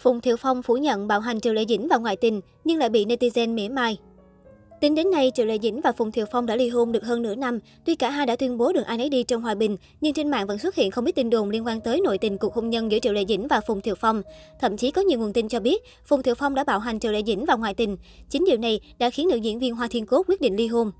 Phùng Thiệu Phong phủ nhận bạo hành Triệu Lệ Dĩnh và ngoại tình, nhưng lại bị netizen mỉa mai. Tính đến nay, Triệu Lệ Dĩnh và Phùng Thiệu Phong đã ly hôn được hơn nửa năm. Tuy cả hai đã tuyên bố đường ai nấy đi trong hòa bình, nhưng trên mạng vẫn xuất hiện không ít tin đồn liên quan tới nội tình cuộc hôn nhân giữa Triệu Lệ Dĩnh và Phùng Thiệu Phong. Thậm chí có nhiều nguồn tin cho biết Phùng Thiệu Phong đã bạo hành Triệu Lệ Dĩnh và ngoại tình. Chính điều này đã khiến nữ diễn viên Hoa Thiên Cốt quyết định ly hôn.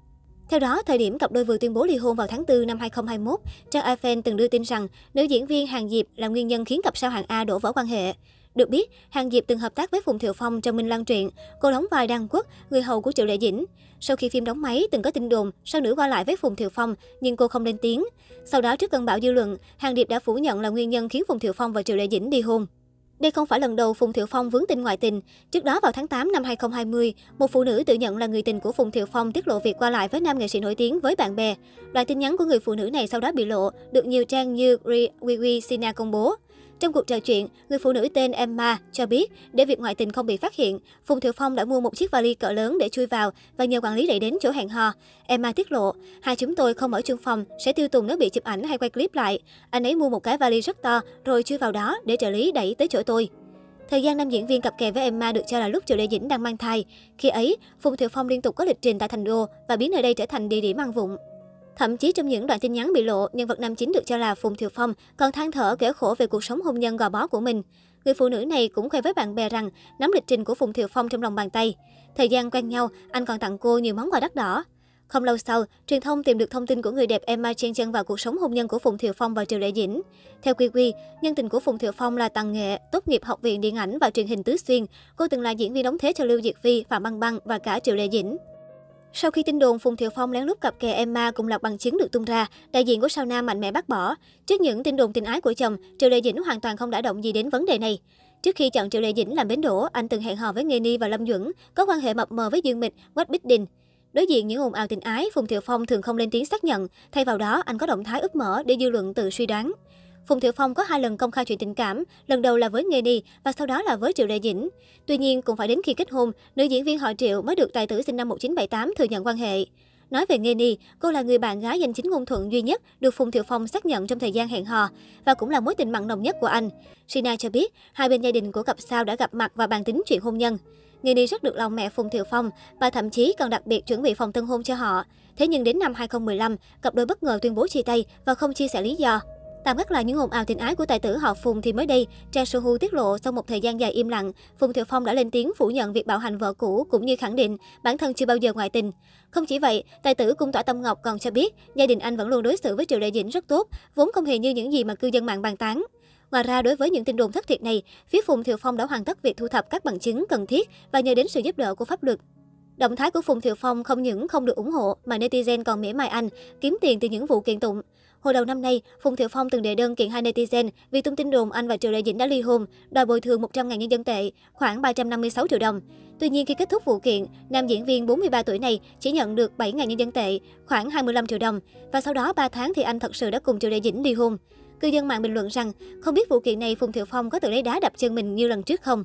Theo đó, thời điểm cặp đôi vừa tuyên bố ly hôn vào tháng 4 năm 2021, trang iFan từng đưa tin rằng nữ diễn viên Hàng Diệp là nguyên nhân khiến cặp sao hạng A đổ vỡ quan hệ. Được biết, Hàng Diệp từng hợp tác với Phùng Thiệu Phong trong Minh Lan truyện. Cô đóng vai Đăng Quốc, người hầu của Triệu Lệ Dĩnh. Sau khi phim đóng máy, từng có tin đồn sao nữ qua lại với Phùng Thiệu Phong, nhưng cô không lên tiếng. Sau đó, trước cơn bão dư luận, Hàng Diệp đã phủ nhận là nguyên nhân khiến Phùng Thiệu Phong và Triệu Lệ Dĩnh đi hôn. Đây không phải lần đầu Phùng Thiệu Phong vướng tin ngoại tình. Trước đó vào tháng 8 năm 2020, một phụ nữ tự nhận là người tình của Phùng Thiệu Phong tiết lộ việc qua lại với nam nghệ sĩ nổi tiếng với bạn bè. Đoạn tin nhắn của người phụ nữ này sau đó bị lộ, được nhiều trang như Wiwi Sina công bố. Trong cuộc trò chuyện, người phụ nữ tên Emma cho biết để việc ngoại tình không bị phát hiện, Phùng Thiệu Phong đã mua một chiếc vali cỡ lớn để chui vào và nhờ quản lý đẩy đến chỗ hẹn hò. Emma tiết lộ, hai chúng tôi không ở chung phòng, sẽ tiêu tùng nếu bị chụp ảnh hay quay clip lại. Anh ấy mua một cái vali rất to rồi chui vào đó để trợ lý đẩy tới chỗ tôi. Thời gian nam diễn viên cặp kè với Emma được cho là lúc Triệu Lệ Dĩnh đang mang thai. Khi ấy, Phùng Thiệu Phong liên tục có lịch trình tại thành đô và biến nơi đây trở thành địa điểm ăn vụng. Thậm chí trong những đoạn tin nhắn bị lộ, nhân vật nam chính được cho là Phùng Thiều Phong còn than thở kể khổ về cuộc sống hôn nhân gò bó của mình. Người phụ nữ này cũng khoe với bạn bè rằng nắm lịch trình của Phùng Thiều Phong trong lòng bàn tay. Thời gian quen nhau, anh còn tặng cô nhiều món quà đắt đỏ. Không lâu sau, truyền thông tìm được thông tin của người đẹp Emma chen chân vào cuộc sống hôn nhân của Phùng Thiều Phong và Triệu Lệ Dĩnh. Theo Quy Quy, nhân tình của Phùng Thiều Phong là tàng nghệ, tốt nghiệp học viện điện ảnh và truyền hình tứ xuyên. Cô từng là diễn viên đóng thế cho Lưu Diệt Phi, Phạm Băng Băng và cả Triệu Lệ Dĩnh. Sau khi tin đồn Phùng Thiệu Phong lén lút cặp kè Emma cùng loạt bằng chứng được tung ra, đại diện của sao nam mạnh mẽ bác bỏ. Trước những tin đồn tình ái của chồng, Triệu Lệ Dĩnh hoàn toàn không đã động gì đến vấn đề này. Trước khi chọn Triệu Lệ Dĩnh làm bến đỗ, anh từng hẹn hò với Nghê Ni và Lâm Duẩn, có quan hệ mập mờ với Dương Mịch, Quách Bích Đình. Đối diện những ồn ào tình ái, Phùng Thiệu Phong thường không lên tiếng xác nhận, thay vào đó anh có động thái ức mở để dư luận tự suy đoán. Phùng Thiệu Phong có hai lần công khai chuyện tình cảm, lần đầu là với Nghê Ni và sau đó là với Triệu Lệ Dĩnh. Tuy nhiên, cũng phải đến khi kết hôn, nữ diễn viên họ Triệu mới được tài tử sinh năm 1978 thừa nhận quan hệ. Nói về Nghê Ni, cô là người bạn gái danh chính ngôn thuận duy nhất được Phùng Thiệu Phong xác nhận trong thời gian hẹn hò và cũng là mối tình mặn nồng nhất của anh. Sina cho biết, hai bên gia đình của cặp sao đã gặp mặt và bàn tính chuyện hôn nhân. Nghê Ni rất được lòng mẹ Phùng Thiệu Phong và thậm chí còn đặc biệt chuẩn bị phòng tân hôn cho họ. Thế nhưng đến năm 2015, cặp đôi bất ngờ tuyên bố chia tay và không chia sẻ lý do. Tạm gác lại những ồn ào tình ái của tài tử họ Phùng thì mới đây, Trang hu tiết lộ sau một thời gian dài im lặng, Phùng Thiệu Phong đã lên tiếng phủ nhận việc bạo hành vợ cũ cũng như khẳng định bản thân chưa bao giờ ngoại tình. Không chỉ vậy, tài tử cung tỏa tâm ngọc còn cho biết gia đình anh vẫn luôn đối xử với Triệu Lệ Dĩnh rất tốt, vốn không hề như những gì mà cư dân mạng bàn tán. Ngoài ra, đối với những tin đồn thất thiệt này, phía Phùng Thiệu Phong đã hoàn tất việc thu thập các bằng chứng cần thiết và nhờ đến sự giúp đỡ của pháp luật. Động thái của Phùng Thiệu Phong không những không được ủng hộ mà netizen còn mỉa mai anh, kiếm tiền từ những vụ kiện tụng. Hồi đầu năm nay, Phùng Thiệu Phong từng đệ đơn kiện hai netizen vì tung tin đồn anh và Triệu Lệ Dĩnh đã ly hôn, đòi bồi thường 100.000 nhân dân tệ, khoảng 356 triệu đồng. Tuy nhiên khi kết thúc vụ kiện, nam diễn viên 43 tuổi này chỉ nhận được 7.000 nhân dân tệ, khoảng 25 triệu đồng. Và sau đó 3 tháng thì anh thật sự đã cùng Triệu Lệ Dĩnh ly hôn. Cư dân mạng bình luận rằng, không biết vụ kiện này Phùng Thiệu Phong có tự lấy đá đập chân mình như lần trước không?